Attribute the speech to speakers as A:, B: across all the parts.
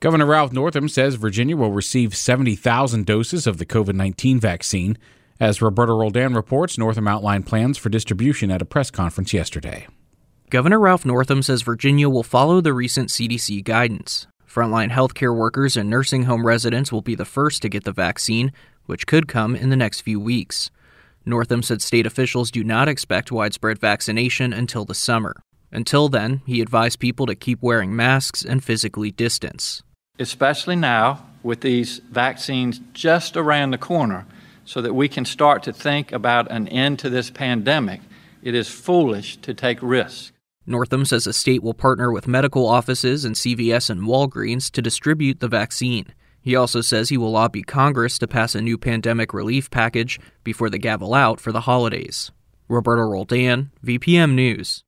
A: Governor Ralph Northam says Virginia will receive 70,000 doses of the COVID 19 vaccine. As Roberto Roldan reports, Northam outlined plans for distribution at a press conference yesterday.
B: Governor Ralph Northam says Virginia will follow the recent CDC guidance. Frontline healthcare workers and nursing home residents will be the first to get the vaccine, which could come in the next few weeks. Northam said state officials do not expect widespread vaccination until the summer. Until then, he advised people to keep wearing masks and physically distance
C: especially now with these vaccines just around the corner, so that we can start to think about an end to this pandemic, it is foolish to take risks.
B: Northam says the state will partner with medical offices and CVS and Walgreens to distribute the vaccine. He also says he will lobby Congress to pass a new pandemic relief package before the gavel out for the holidays. Roberto Roldan, VPM News.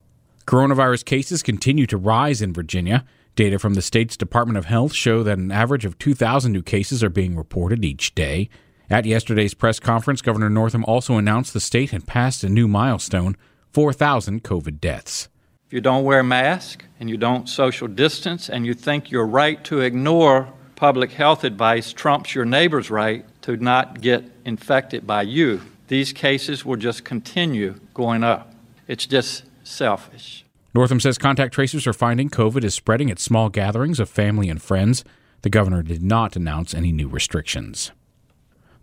A: Coronavirus cases continue to rise in Virginia. Data from the state's Department of Health show that an average of 2,000 new cases are being reported each day. At yesterday's press conference, Governor Northam also announced the state had passed a new milestone 4,000 COVID deaths.
C: If you don't wear a mask and you don't social distance and you think your right to ignore public health advice trumps your neighbor's right to not get infected by you, these cases will just continue going up. It's just selfish.
A: Northam says contact tracers are finding COVID is spreading at small gatherings of family and friends. The governor did not announce any new restrictions.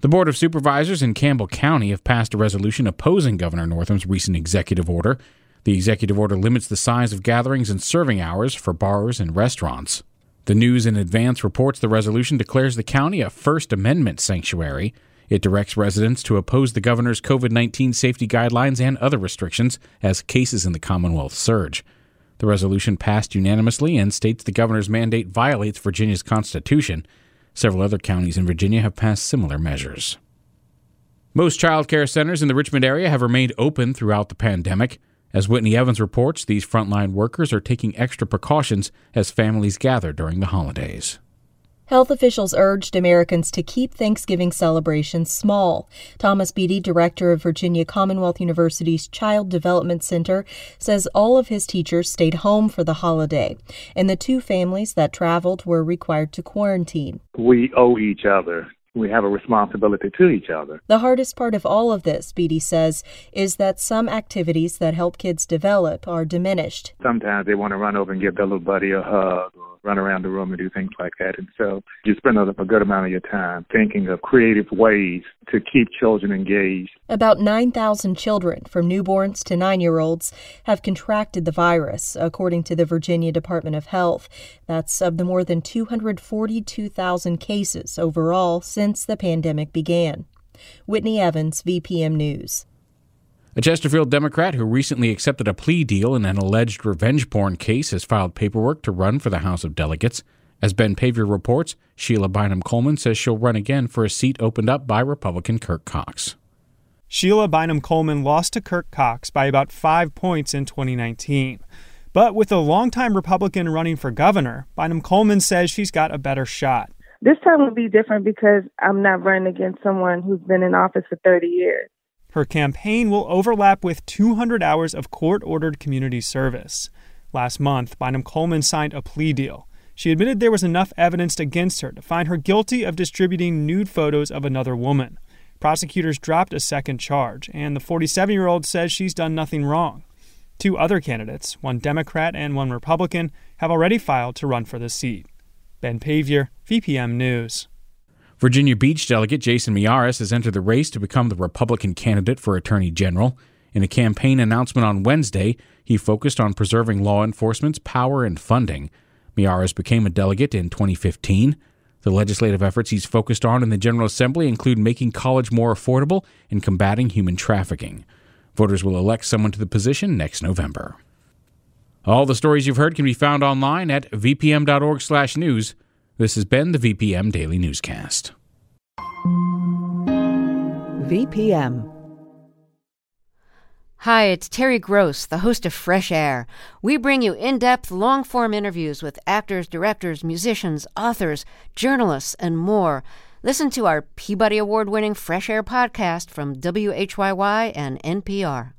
A: The Board of Supervisors in Campbell County have passed a resolution opposing Governor Northam's recent executive order. The executive order limits the size of gatherings and serving hours for bars and restaurants. The News & Advance reports the resolution declares the county a First Amendment sanctuary. It directs residents to oppose the governor's COVID 19 safety guidelines and other restrictions as cases in the Commonwealth surge. The resolution passed unanimously and states the governor's mandate violates Virginia's Constitution. Several other counties in Virginia have passed similar measures. Most child care centers in the Richmond area have remained open throughout the pandemic. As Whitney Evans reports, these frontline workers are taking extra precautions as families gather during the holidays.
D: Health officials urged Americans to keep Thanksgiving celebrations small. Thomas Beatty, director of Virginia Commonwealth University's Child Development Center, says all of his teachers stayed home for the holiday, and the two families that traveled were required to quarantine.
E: We owe each other we have a responsibility to each other.
D: The hardest part of all of this, Beatty says, is that some activities that help kids develop are diminished.
E: Sometimes they want to run over and give their little buddy a hug run around the room and do things like that. And so you spend a, a good amount of your time thinking of creative ways to keep children engaged.
D: About 9,000 children, from newborns to nine year olds, have contracted the virus, according to the Virginia Department of Health. That's of the more than 242,000 cases overall since the pandemic began. Whitney Evans, VPM News.
A: A Chesterfield Democrat who recently accepted a plea deal in an alleged revenge porn case has filed paperwork to run for the House of Delegates. As Ben Paviour reports, Sheila Bynum Coleman says she'll run again for a seat opened up by Republican Kirk Cox.
F: Sheila Bynum Coleman lost to Kirk Cox by about five points in 2019. But with a longtime Republican running for governor, Bynum Coleman says she's got a better shot.
G: This time will be different because I'm not running against someone who's been in office for 30 years.
F: Her campaign will overlap with 200 hours of court ordered community service. Last month, Bynum Coleman signed a plea deal. She admitted there was enough evidence against her to find her guilty of distributing nude photos of another woman. Prosecutors dropped a second charge, and the 47 year old says she's done nothing wrong. Two other candidates, one Democrat and one Republican, have already filed to run for the seat. Ben Paviour, VPM News.
A: Virginia Beach delegate Jason Miyares has entered the race to become the Republican candidate for Attorney General. In a campaign announcement on Wednesday, he focused on preserving law enforcement's power and funding. Miyares became a delegate in 2015. The legislative efforts he's focused on in the General Assembly include making college more affordable and combating human trafficking. Voters will elect someone to the position next November. All the stories you've heard can be found online at vpm.org/news. This has been the VPM Daily Newscast.
H: VPM.
I: Hi, it's Terry Gross, the host of Fresh Air. We bring you in depth, long form interviews with actors, directors, musicians, authors, journalists, and more. Listen to our Peabody Award winning Fresh Air podcast from WHYY and NPR.